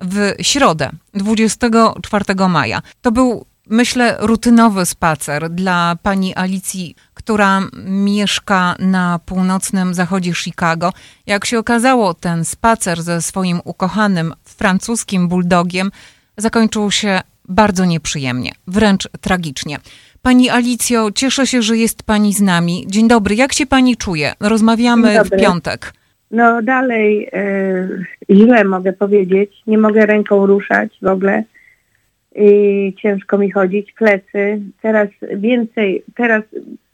w środę, 24 maja. To był, myślę, rutynowy spacer dla pani Alicji, która mieszka na północnym zachodzie Chicago. Jak się okazało, ten spacer ze swoim ukochanym francuskim bulldogiem zakończył się bardzo nieprzyjemnie, wręcz tragicznie. Pani Alicjo, cieszę się, że jest Pani z nami. Dzień dobry, jak się Pani czuje? Rozmawiamy w piątek. No dalej e, źle mogę powiedzieć. Nie mogę ręką ruszać w ogóle. I ciężko mi chodzić, plecy. Teraz więcej, teraz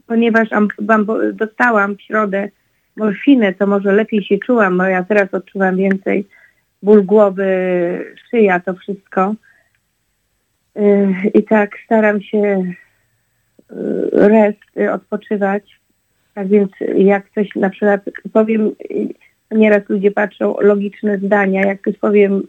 ponieważ am, am, dostałam w środę morfinę, to może lepiej się czułam, bo ja teraz odczuwam więcej ból głowy, szyja, to wszystko. E, I tak staram się Y, rest, odpoczywać. Tak więc jak coś na przykład powiem, nieraz ludzie patrzą logiczne zdania, jak coś powiem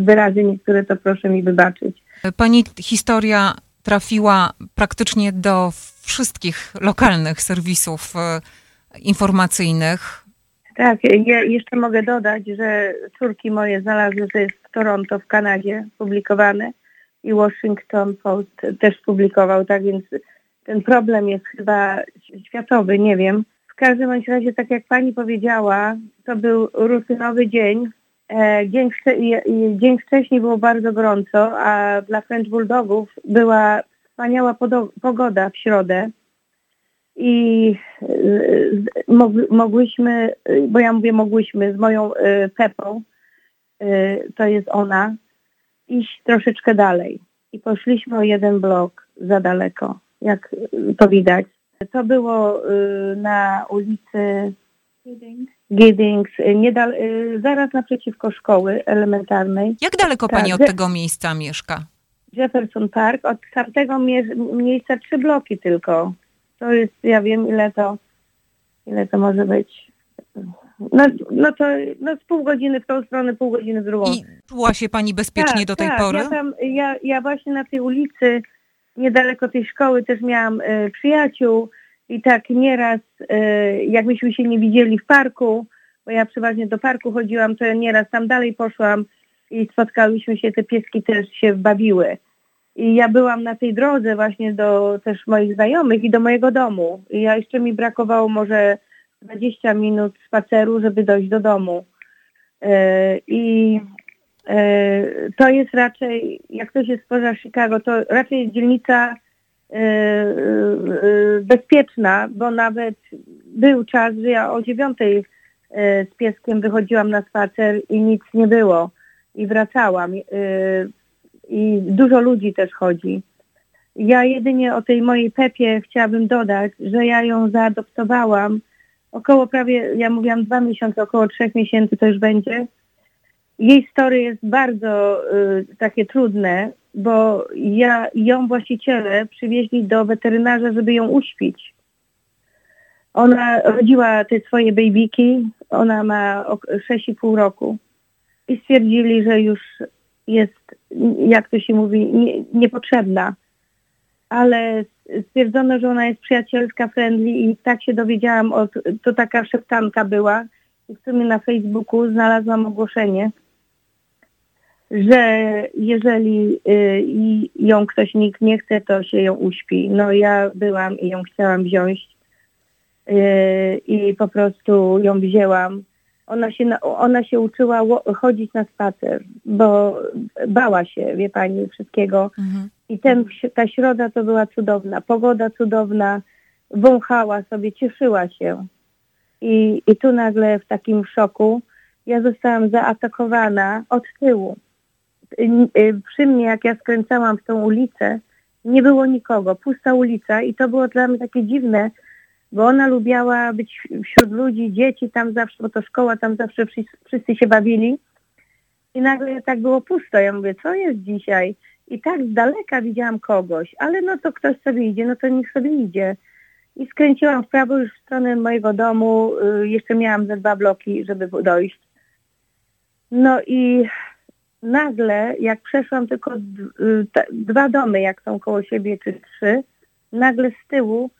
wyrazy niektóre, to proszę mi wybaczyć. Pani historia trafiła praktycznie do wszystkich lokalnych serwisów informacyjnych. Tak, ja jeszcze mogę dodać, że córki moje znalazły, że jest w Toronto w Kanadzie publikowane i Washington Post też publikował, tak więc ten problem jest chyba światowy, nie wiem. W każdym razie, tak jak pani powiedziała, to był rutynowy dzień. E, dzień, dzień wcześniej było bardzo gorąco, a dla French Bulldogów była wspaniała pogoda w środę. I mogłyśmy, bo ja mówię mogłyśmy, z moją e, Pepą, e, to jest ona, iść troszeczkę dalej. I poszliśmy o jeden blok za daleko, jak to widać. To było y, na ulicy Giddings, y, niedal, y, zaraz naprzeciwko szkoły elementarnej. Jak daleko tak, pani od tego miejsca mieszka? Jefferson Park, od tamtego mie- miejsca trzy bloki tylko. To jest, ja wiem ile to, ile to może być. No, no to no z pół godziny w tą stronę, pół godziny w drugą. I czuła się pani bezpiecznie tak, do tej tak. pory? Ja, tam, ja, ja właśnie na tej ulicy, niedaleko tej szkoły też miałam y, przyjaciół i tak nieraz, y, jak myśmy się nie widzieli w parku, bo ja przeważnie do parku chodziłam, to nieraz tam dalej poszłam i spotkałyśmy się, te pieski też się bawiły. I ja byłam na tej drodze właśnie do też moich znajomych i do mojego domu. I ja jeszcze mi brakowało może 20 minut spaceru, żeby dojść do domu. E, I e, to jest raczej, jak ktoś jest poza Chicago, to raczej jest dzielnica e, bezpieczna, bo nawet był czas, że ja o dziewiątej z pieskiem wychodziłam na spacer i nic nie było i wracałam. I dużo ludzi też chodzi. Ja jedynie o tej mojej Pepie chciałabym dodać, że ja ją zaadoptowałam około prawie, ja mówiłam dwa miesiące, około trzech miesięcy to już będzie. Jej story jest bardzo y, takie trudne, bo ja ją właściciele przywieźli do weterynarza, żeby ją uśpić. Ona rodziła te swoje babyki, ona ma 6,5 roku i stwierdzili, że już jest, jak to się mówi, nie, niepotrzebna. Ale stwierdzono, że ona jest przyjacielska, friendly i tak się dowiedziałam, od, to taka szeptanka była. W sumie na Facebooku znalazłam ogłoszenie, że jeżeli y, ją ktoś nikt nie chce, to się ją uśpi. No ja byłam i ją chciałam wziąć y, i po prostu ją wzięłam. Ona się, ona się uczyła chodzić na spacer, bo bała się, wie pani, wszystkiego. Mhm. I ten, ta środa to była cudowna, pogoda cudowna, wąchała sobie, cieszyła się. I, I tu nagle w takim szoku ja zostałam zaatakowana od tyłu. Y, przy mnie, jak ja skręcałam w tą ulicę, nie było nikogo, pusta ulica i to było dla mnie takie dziwne, bo ona lubiała być wśród ludzi, dzieci tam zawsze, bo to szkoła, tam zawsze wszyscy, się bawili. I nagle tak było pusto. Ja mówię, co jest dzisiaj? I tak z daleka widziałam kogoś, ale no to ktoś sobie idzie, no to niech sobie idzie. I skręciłam w prawo już w stronę mojego domu. Y, jeszcze miałam ze dwa bloki, żeby dojść. No i nagle, jak przeszłam tylko y, dwa domy, jak są koło siebie, czy trzy, nagle z tyłu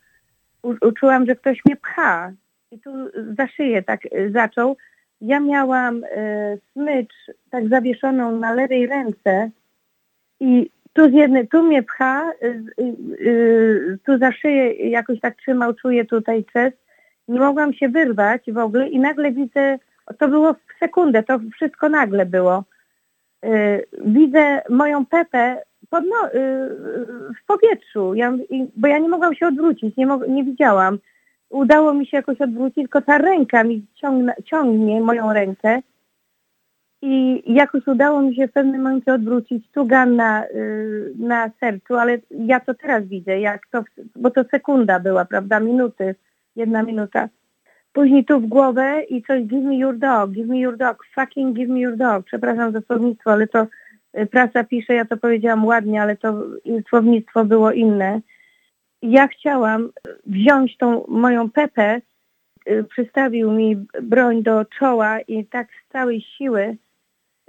uczułam, że ktoś mnie pcha. I tu za szyję tak y, zaczął. ja miałam e, smycz tak zawieszoną na lewej ręce i tu z jednej, tu mnie pcha, tu za szyję jakoś tak trzymał, czuję tutaj czas. Nie mogłam się wyrwać w ogóle i nagle widzę, to było w sekundę, to wszystko nagle było. Widzę moją Pepę pod, no, w powietrzu, ja, bo ja nie mogłam się odwrócić, nie, nie widziałam. Udało mi się jakoś odwrócić, tylko ta ręka mi ciągnie, ciągnie moją rękę. I jakoś udało mi się w pewnym momencie odwrócić tugan na, y, na sercu, ale ja to teraz widzę, jak to, bo to sekunda była, prawda, minuty, jedna minuta. Później tu w głowę i coś give me your dog, give me your dog, fucking give me your dog. Przepraszam za słownictwo, ale to y, prasa pisze, ja to powiedziałam ładnie, ale to słownictwo było inne ja chciałam wziąć tą moją Pepę, y, przystawił mi broń do czoła i tak z całej siły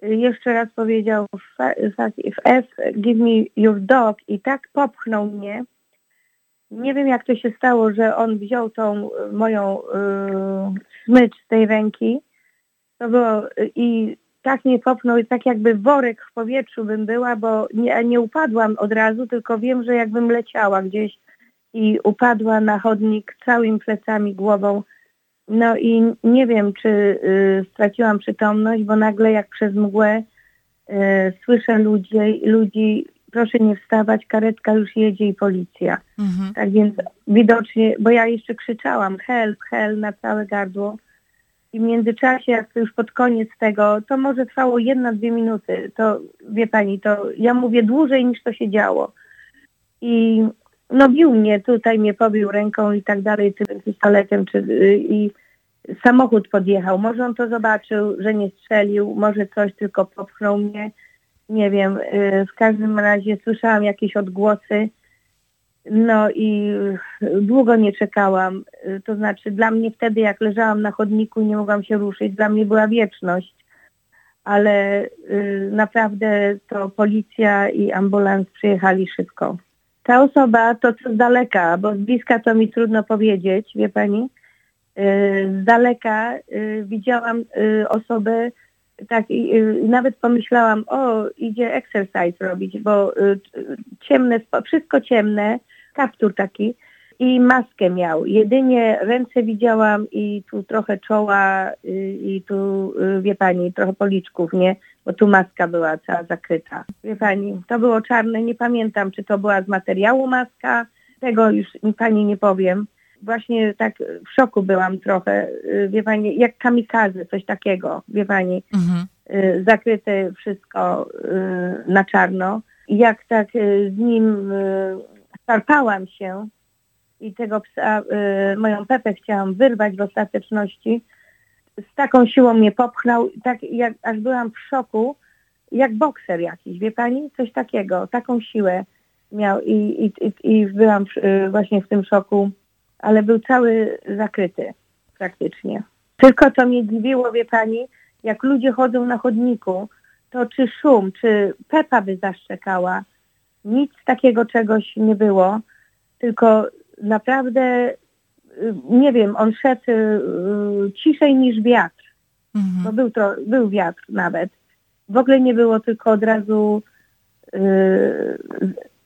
y, jeszcze raz powiedział w F, give me your dog i tak popchnął mnie. Nie wiem jak to się stało, że on wziął tą moją y, smycz z tej ręki. To było y, i tak mnie popchnął i tak jakby worek w powietrzu bym była, bo nie, nie upadłam od razu, tylko wiem, że jakbym leciała gdzieś i upadła na chodnik całymi plecami, głową. No i nie wiem, czy y, straciłam przytomność, bo nagle jak przez mgłę y, słyszę ludzi, ludzi, proszę nie wstawać, karetka już jedzie i policja. Mhm. Tak więc widocznie, bo ja jeszcze krzyczałam help, help na całe gardło. I w międzyczasie, jak już pod koniec tego, to może trwało jedna, dwie minuty. To wie pani, to ja mówię dłużej niż to się działo. I no bił mnie, tutaj mnie pobił ręką i tak dalej, tym pistoletem, czy, y, i samochód podjechał. Może on to zobaczył, że nie strzelił, może coś, tylko popchnął mnie. Nie wiem, y, w każdym razie słyszałam jakieś odgłosy, no i długo nie czekałam. Y, to znaczy dla mnie wtedy, jak leżałam na chodniku i nie mogłam się ruszyć, dla mnie była wieczność. Ale naprawdę to policja i ambulans przyjechali szybko. Ta osoba to co z daleka, bo z bliska to mi trudno powiedzieć, wie pani. Y, z daleka y, widziałam y, osobę, tak i nawet pomyślałam, o idzie exercise robić, bo ciemne, wszystko ciemne, kaptur taki i maskę miał. Jedynie ręce widziałam i tu trochę czoła i tu, wie pani, trochę policzków, nie? bo tu maska była cała zakryta. Wie pani, to było czarne, nie pamiętam, czy to była z materiału maska, tego już pani nie powiem. Właśnie tak w szoku byłam trochę, y, wie pani, jak kamikazy, coś takiego, wie pani, mhm. Y, zakryte wszystko y, na czarno. Jak tak z nim szarpałam się i tego psa, moją Pepę chciałam wyrwać w ostateczności, z taką siłą mnie popchnął, tak jak aż byłam w szoku, jak bokser jakiś, wie pani? Coś takiego, taką siłę miał i, i, i, i byłam właśnie w tym szoku, ale był cały zakryty praktycznie. Tylko to mnie dziwiło, wie pani, jak ludzie chodzą na chodniku, to czy szum, czy Pepa by zaszczekała, nic takiego czegoś nie było, tylko naprawdę Y, nie wiem, on szedł y, ciszej niż wiatr. Mhm. No był, to, był wiatr nawet. W ogóle nie było tylko od razu y,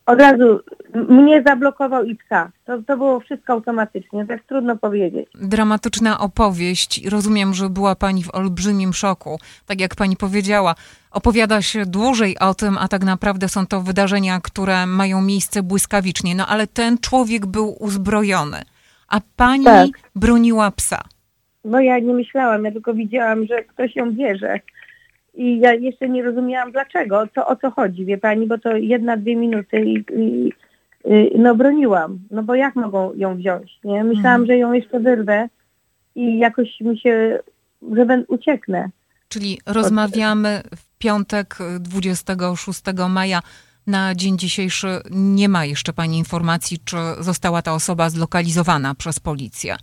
od razu mnie zablokował i psa. To, to było wszystko automatycznie, tak trudno powiedzieć. Dramatyczna opowieść. Rozumiem, że była pani w olbrzymim szoku. Tak jak pani powiedziała, opowiada się dłużej o tym, a tak naprawdę są to wydarzenia, które mają miejsce błyskawicznie. No ale ten człowiek był uzbrojony a pani tak. broniła psa. No ja nie myślałam, ja tylko widziałam, że ktoś ją bierze. I ja jeszcze nie rozumiałam dlaczego, to o co chodzi, wie pani, bo to jedna, dwie minuty i, i no broniłam. No bo jak mogą ją wziąć, nie? Myślałam, mhm. że ją jeszcze wyrwę i jakoś mi się, że ben, ucieknę. Czyli rozmawiamy w piątek 26 maja na dzień dzisiejszy nie ma jeszcze Pani informacji, czy została ta osoba zlokalizowana przez policję.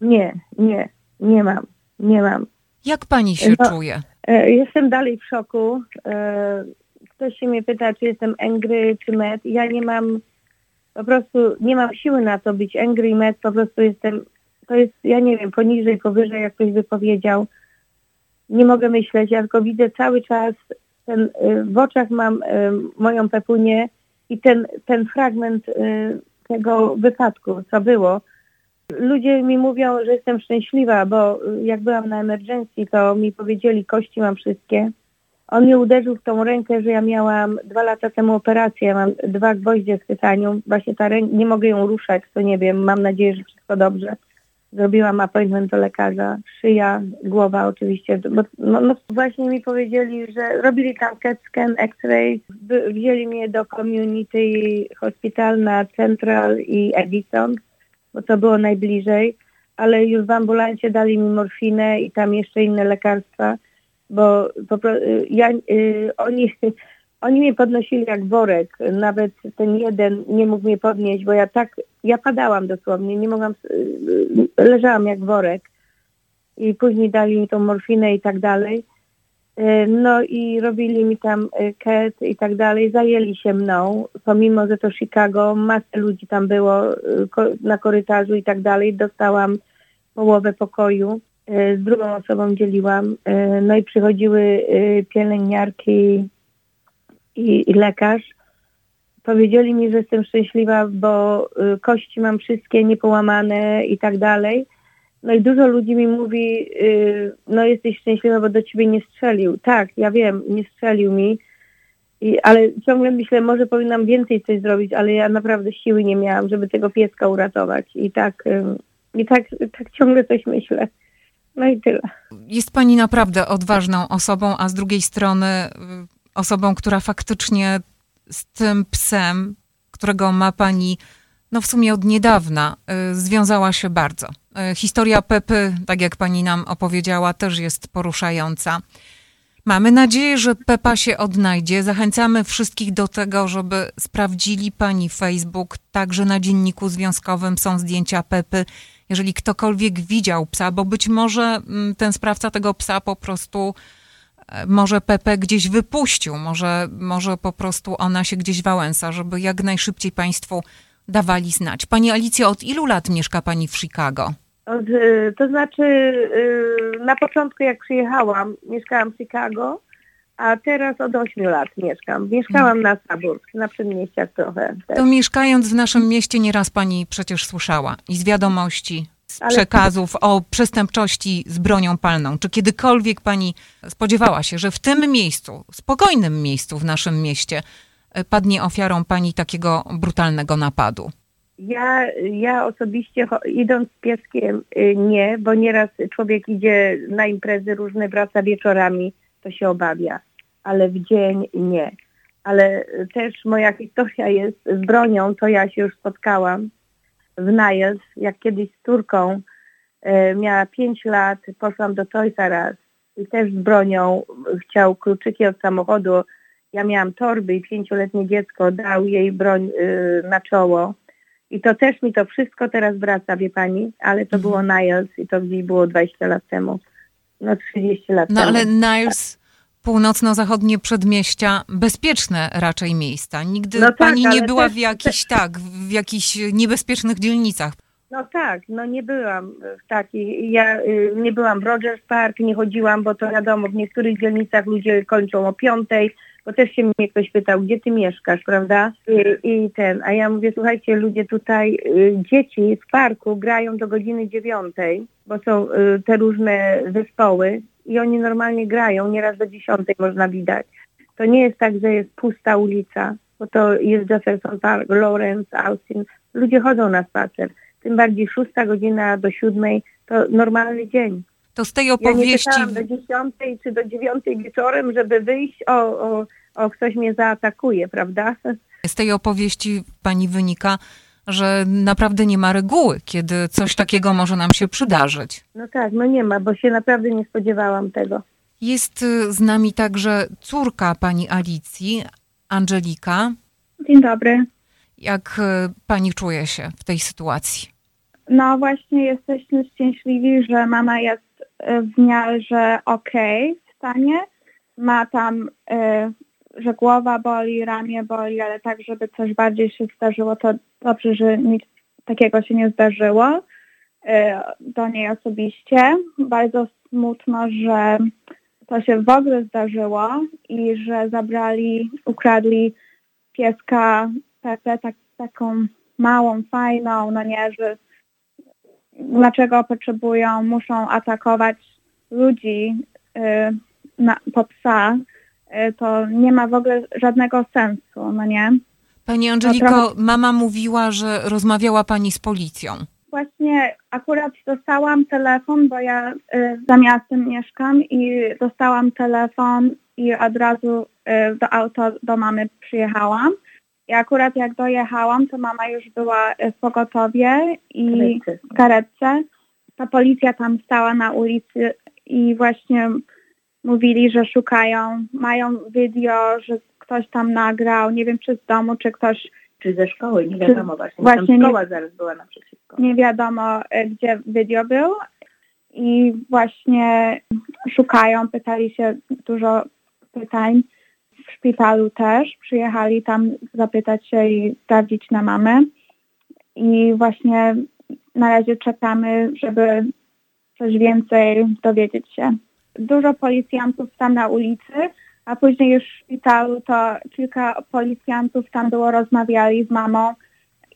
Nie, nie, nie mam, nie mam. Jak Pani się no, czuje? E, jestem dalej w szoku. E, ktoś się mnie pyta, czy jestem angry, czy med. Ja nie mam, po prostu nie mam siły na to być angry i med. Po prostu jestem, to jest, ja nie wiem, poniżej, powyżej, jak ktoś by powiedział. nie mogę myśleć, ja tylko widzę cały czas, ten, y, w oczach mam y, moją Pepunię i ten, ten fragment y, tego wypadku, co było. Ludzie mi mówią, że jestem szczęśliwa, bo jak byłam na emergencji, to mi powiedzieli, kości mam wszystkie. On mnie uderzył w tą rękę, że ja miałam dwa lata temu operację, ja mam dwa gwoździe z tytanium, właśnie ta ręka, nie mogę ją ruszać, to nie wiem, mam nadzieję, że wszystko dobrze. Zrobiłam appointment do lekarza, szyja, głowa oczywiście, bo no, no właśnie mi powiedzieli, że robili tam CAT scan, X-ray, wzięli mnie do community hospital na Central i Edison, bo to było najbliżej, ale już w ambulancie dali mi morfinę i tam jeszcze inne lekarstwa, bo po, ja, y, oni oni mnie podnosili jak worek. Nawet ten jeden nie mógł mnie podnieść, bo ja tak, ja padałam dosłownie, nie mogłam, leżałam jak worek. I później dali mi tą morfinę i tak dalej. E, no i robili mi tam ket i tak dalej, zajęli się mną, pomimo, że to Chicago, masę ludzi tam było na korytarzu i tak dalej, dostałam połowę pokoju, z drugą osobą dzieliłam, no i przychodziły pielęgniarki, i, i lekarz. Powiedzieli mi, że jestem szczęśliwa, bo kości mam wszystkie niepołamane i tak dalej. No i dużo ludzi mi mówi, no jesteś szczęśliwa, bo do ciebie nie strzelił. Tak, ja wiem, nie strzelił mi, I, ale ciągle myślę, może powinnam więcej coś zrobić, ale ja naprawdę siły nie miałam, żeby tego pieska uratować. I tak, i tak, tak ciągle coś myślę. No i tyle. Jest pani naprawdę odważną osobą, a z drugiej strony osobą, która faktycznie z tym psem, którego ma pani, no w sumie od niedawna, y, związała się bardzo. Y, historia Pepy, tak jak pani nam opowiedziała, też jest poruszająca. Mamy nadzieję, że Pepa się odnajdzie. Zachęcamy wszystkich do tego, żeby sprawdzili pani Facebook. Także na dzienniku związkowym są zdjęcia Pepy. Jeżeli ktokolwiek widział psa, bo być może mm, ten sprawca tego psa po prostu może Pepe gdzieś wypuścił, może, może po prostu ona się gdzieś wałęsa, żeby jak najszybciej Państwu dawali znać. Pani Alicja, od ilu lat mieszka Pani w Chicago? Od, y, to znaczy y, na początku jak przyjechałam, mieszkałam w Chicago, a teraz od 8 lat mieszkam. Mieszkałam na Saburg, na przedmieściach trochę. Też. To mieszkając w naszym mieście nieraz Pani przecież słyszała i z wiadomości, z Ale... przekazów o przestępczości z bronią palną. Czy kiedykolwiek pani spodziewała się, że w tym miejscu, spokojnym miejscu w naszym mieście, e, padnie ofiarą pani takiego brutalnego napadu? Ja, ja osobiście idąc z pieskiem y, nie, bo nieraz człowiek idzie na imprezy różne, wraca wieczorami, to się obawia, ale w dzień nie. Ale też moja historia jest z bronią, to ja się już spotkałam w Niles, jak kiedyś z córką, e, miała 5 lat, poszłam do Toys R Us i też z bronią chciał kluczyki od samochodu. Ja miałam torby i pięcioletnie dziecko dał jej broń y, na czoło. I to też mi to wszystko teraz wraca, wie pani, ale to mhm. było Niles i to gdzieś było 20 lat temu. No 30 lat no, temu. No ale Niles północno-zachodnie przedmieścia bezpieczne raczej miejsca. Nigdy no tak, pani nie była też, w jakichś tak, w jakichś niebezpiecznych dzielnicach. No tak, no nie byłam w takich, ja y, nie byłam w Rogers Park, nie chodziłam, bo to wiadomo, w niektórych dzielnicach ludzie kończą o piątej, bo też się mnie ktoś pytał, gdzie ty mieszkasz, prawda? I, i ten, a ja mówię, słuchajcie, ludzie tutaj, y, dzieci w parku grają do godziny dziewiątej, bo są y, te różne zespoły i oni normalnie grają, nieraz do dziesiątej można widać. To nie jest tak, że jest pusta ulica, bo to jest Jefferson Park, Lawrence, Austin. Ludzie chodzą na spacer. Tym bardziej szósta godzina do siódmej to normalny dzień. To z tej opowieści... Ja nie do dziesiątej czy do dziewiątej wieczorem, żeby wyjść, o, o, o ktoś mnie zaatakuje, prawda? Z tej opowieści pani wynika, że naprawdę nie ma reguły, kiedy coś takiego może nam się przydarzyć. No tak, no nie ma, bo się naprawdę nie spodziewałam tego. Jest y, z nami także córka pani Alicji, Angelika. Dzień dobry. Jak y, pani czuje się w tej sytuacji? No właśnie jesteśmy szczęśliwi, że mama jest y, w miarze okej okay w stanie. Ma tam że głowa boli, ramię boli, ale tak, żeby coś bardziej się zdarzyło, to dobrze, że nic takiego się nie zdarzyło e, do niej osobiście. Bardzo smutno, że to się w ogóle zdarzyło i że zabrali, ukradli pieska Pepe, tak, taką małą, fajną, no nie, że dlaczego potrzebują, muszą atakować ludzi y, na, po psa, to nie ma w ogóle żadnego sensu, no nie? Pani Angeliko, mama mówiła, że rozmawiała pani z policją. Właśnie akurat dostałam telefon, bo ja y, za miastem mieszkam i dostałam telefon i od razu y, do auto do mamy przyjechałam. I akurat jak dojechałam, to mama już była w pogotowie i w karetce. Ta policja tam stała na ulicy i właśnie mówili, że szukają, mają video, że ktoś tam nagrał, nie wiem czy z domu, czy ktoś Czy ze szkoły, nie wiadomo właśnie. Właśnie Tam nie- szkoła zaraz była naprzeciwko. nie wiadomo, e, gdzie video był i właśnie szukają, pytali się dużo pytań. W szpitalu też przyjechali tam zapytać się i sprawdzić na mamę. I właśnie na razie czekamy, żeby coś więcej dowiedzieć się. Dużo policjantów tam na ulicy, a później już w szpitalu to kilka policjantów tam było, rozmawiali z mamą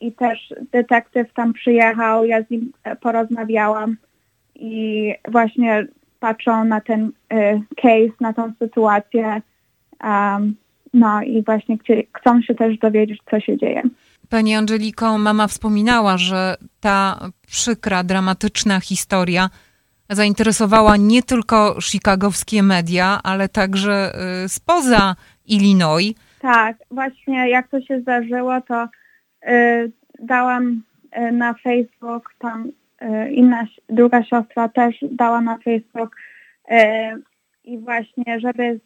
i też detektyw tam przyjechał, ja z nim porozmawiałam i właśnie patrzą na ten e, case, na tą sytuację. Um, no i właśnie chcie, chcą się też dowiedzieć, co się dzieje. Pani Angeliko, mama wspominała, że ta przykra, dramatyczna historia zainteresowała nie tylko chicagowskie media, ale także y, spoza Illinois. Tak, właśnie jak to się zdarzyło, to y, dałam y, na Facebook, tam inna, druga siostra też dała na Facebook i właśnie, żeby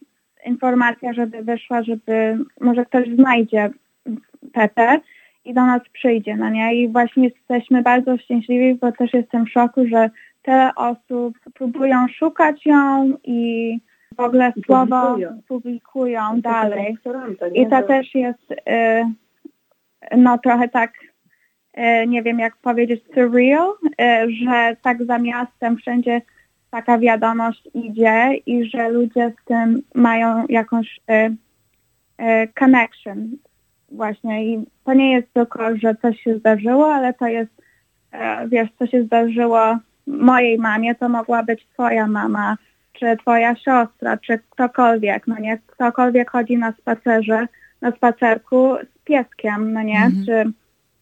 informacja, żeby wyszła, żeby może ktoś znajdzie Pepe i do nas przyjdzie, no nie? I właśnie jesteśmy bardzo szczęśliwi, bo też jestem w szoku, że tyle osób próbują szukać ją i w ogóle słowo publikują. publikują dalej. Toronto? I to też jest y, no trochę tak, y, nie wiem jak powiedzieć, surreal, y, że tak za miastem wszędzie taka wiadomość idzie i że ludzie z tym mają jakąś y, y, connection właśnie i to nie jest tylko, że coś się zdarzyło, ale to jest, e, wiesz, co się zdarzyło mojej mamie, to mogła być twoja mama, czy twoja siostra, czy ktokolwiek, no nie, ktokolwiek chodzi na spacerze, na spacerku z pieskiem, no nie, Mhm. czy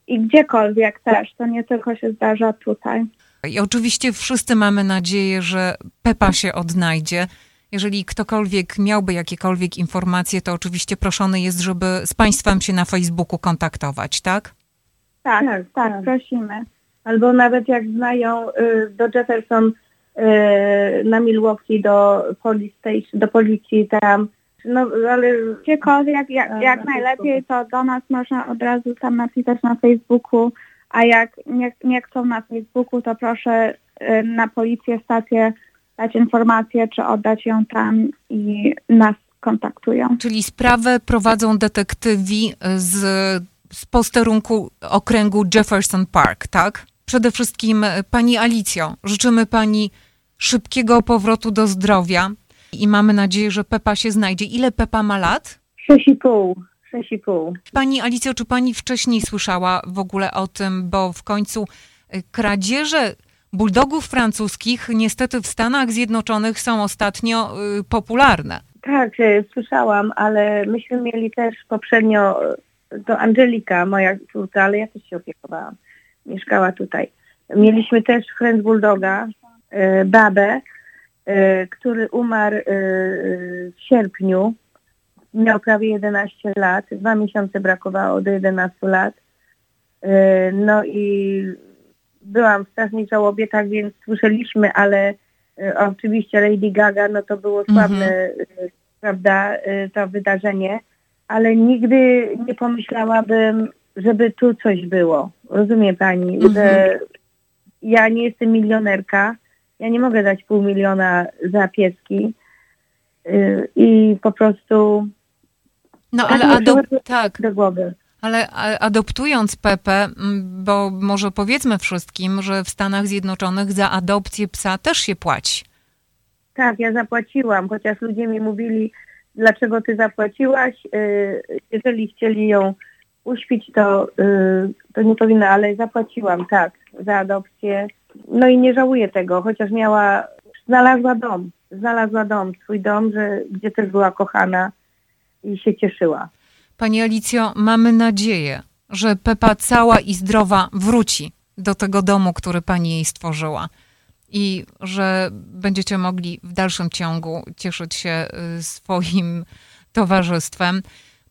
i gdziekolwiek też, to nie tylko się zdarza tutaj. I oczywiście wszyscy mamy nadzieję, że Pepa się odnajdzie. Jeżeli ktokolwiek miałby jakiekolwiek informacje, to oczywiście proszony jest, żeby z Państwem się na Facebooku kontaktować, tak? Tak, Tak, tak, tak. prosimy. Albo nawet jak znają y, do Jefferson y, na Milwaukee do police station, do policji tam, no ale Gdziekolwiek, jak, jak na najlepiej, to do nas można od razu tam napisać na Facebooku, a jak nie, nie chcą na Facebooku, to proszę y, na policję, stację dać informację, czy oddać ją tam i nas kontaktują. Czyli sprawę prowadzą detektywi z, z posterunku okręgu Jefferson Park, tak? Przede wszystkim e, Pani Alicjo, życzymy Pani szybkiego powrotu do zdrowia i mamy nadzieję, że Pepa się znajdzie. Ile Pepa ma lat? 6,5, 6,5. Pani Alicjo, czy Pani wcześniej słyszała w ogóle o tym, bo w końcu e, kradzieże bulldogów francuskich niestety w Stanach Zjednoczonych są ostatnio y, popularne. Tak, e, słyszałam, ale myśmy mieli też poprzednio e, to Angelika, moja córka, ale ja też się opiekowałam. Mieszkała tutaj. Mieliśmy też French Bulldoga, e, babę, e, który umarł e, w sierpniu. Miał prawie 11 lat. Dwa miesiące brakowało do 11 lat. No i byłam w strasznej żałobie, tak więc słyszeliśmy, ale oczywiście Lady Gaga, no to było sławne, e, prawda, e, to wydarzenie, ale nigdy nie pomyślałabym, żeby tu coś było. Rozumie pani, Mhm. że ja nie jestem milionerka, ja nie mogę dać pół miliona za pieski e, i po prostu No Tak ale adop- tak, do głowy. ale adoptując Pepę, m, bo może powiedzmy wszystkim, że w Stanach Zjednoczonych za adopcję psa też się płaci. Tak, ja zapłaciłam, chociaż ludzie mi mówili, dlaczego ty zapłaciłaś. Y, Jeżeli chcieli ją uśpić, to, y, to nie powinna, ale zapłaciłam, tak, za adopcję. No i nie żałuję tego, chociaż miała, znalazła dom, znalazła dom, swój dom, że, gdzie też była kochana i się cieszyła. Pani Alicjo, mamy nadzieję, że Pepa cała i zdrowa wróci do tego domu, który pani jej stworzyła i że będziecie mogli w dalszym ciągu cieszyć się y, swoim towarzystwem.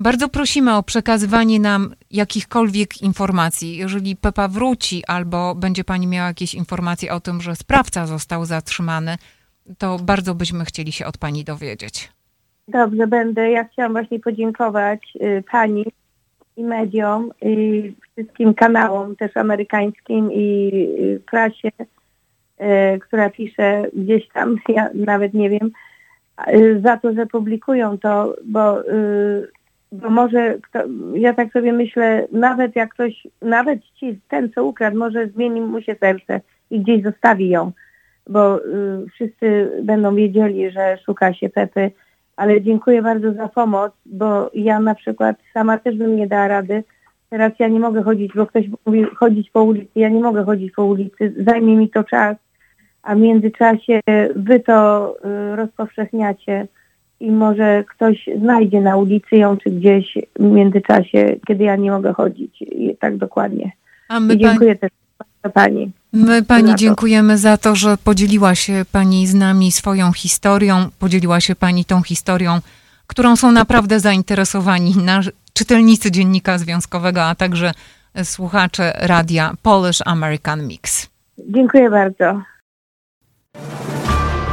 Bardzo prosimy o przekazywanie nam jakichkolwiek informacji. Jeżeli Pepa wróci albo będzie pani miała jakieś informacje o tym, że sprawca został zatrzymany, to bardzo byśmy chcieli się od pani dowiedzieć. Dobrze, będę. Ja chciałam właśnie podziękować y, pani i mediom i wszystkim kanałom też amerykańskim i y, prasie, y, która pisze gdzieś tam, ja nawet nie wiem, y, za to, że publikują to, bo, bo może, kto, ja tak sobie myślę, nawet jak ktoś, nawet ci, ten co ukradł, może zmieni mu się serce i gdzieś zostawi ją, bo y, wszyscy będą wiedzieli, że szuka się Pepy, ale dziękuję bardzo za pomoc, bo ja na przykład sama też bym nie dała rady. Teraz ja nie mogę chodzić, bo ktoś mówi chodzić po ulicy, ja nie mogę chodzić po ulicy, zajmie mi to czas, a w międzyczasie wy to y, rozpowszechniacie i może ktoś znajdzie na ulicy ją czy gdzieś w międzyczasie, kiedy ja nie mogę chodzić i tak dokładnie. A my, I pani, dziękuję też bardzo pani. my pani za dziękujemy za to, że podzieliła się pani z nami swoją historią, podzieliła się pani tą historią, którą są naprawdę zainteresowani czytelnicy Dziennika Związkowego, a także słuchacze radia Polish American Mix. Dziękuję bardzo.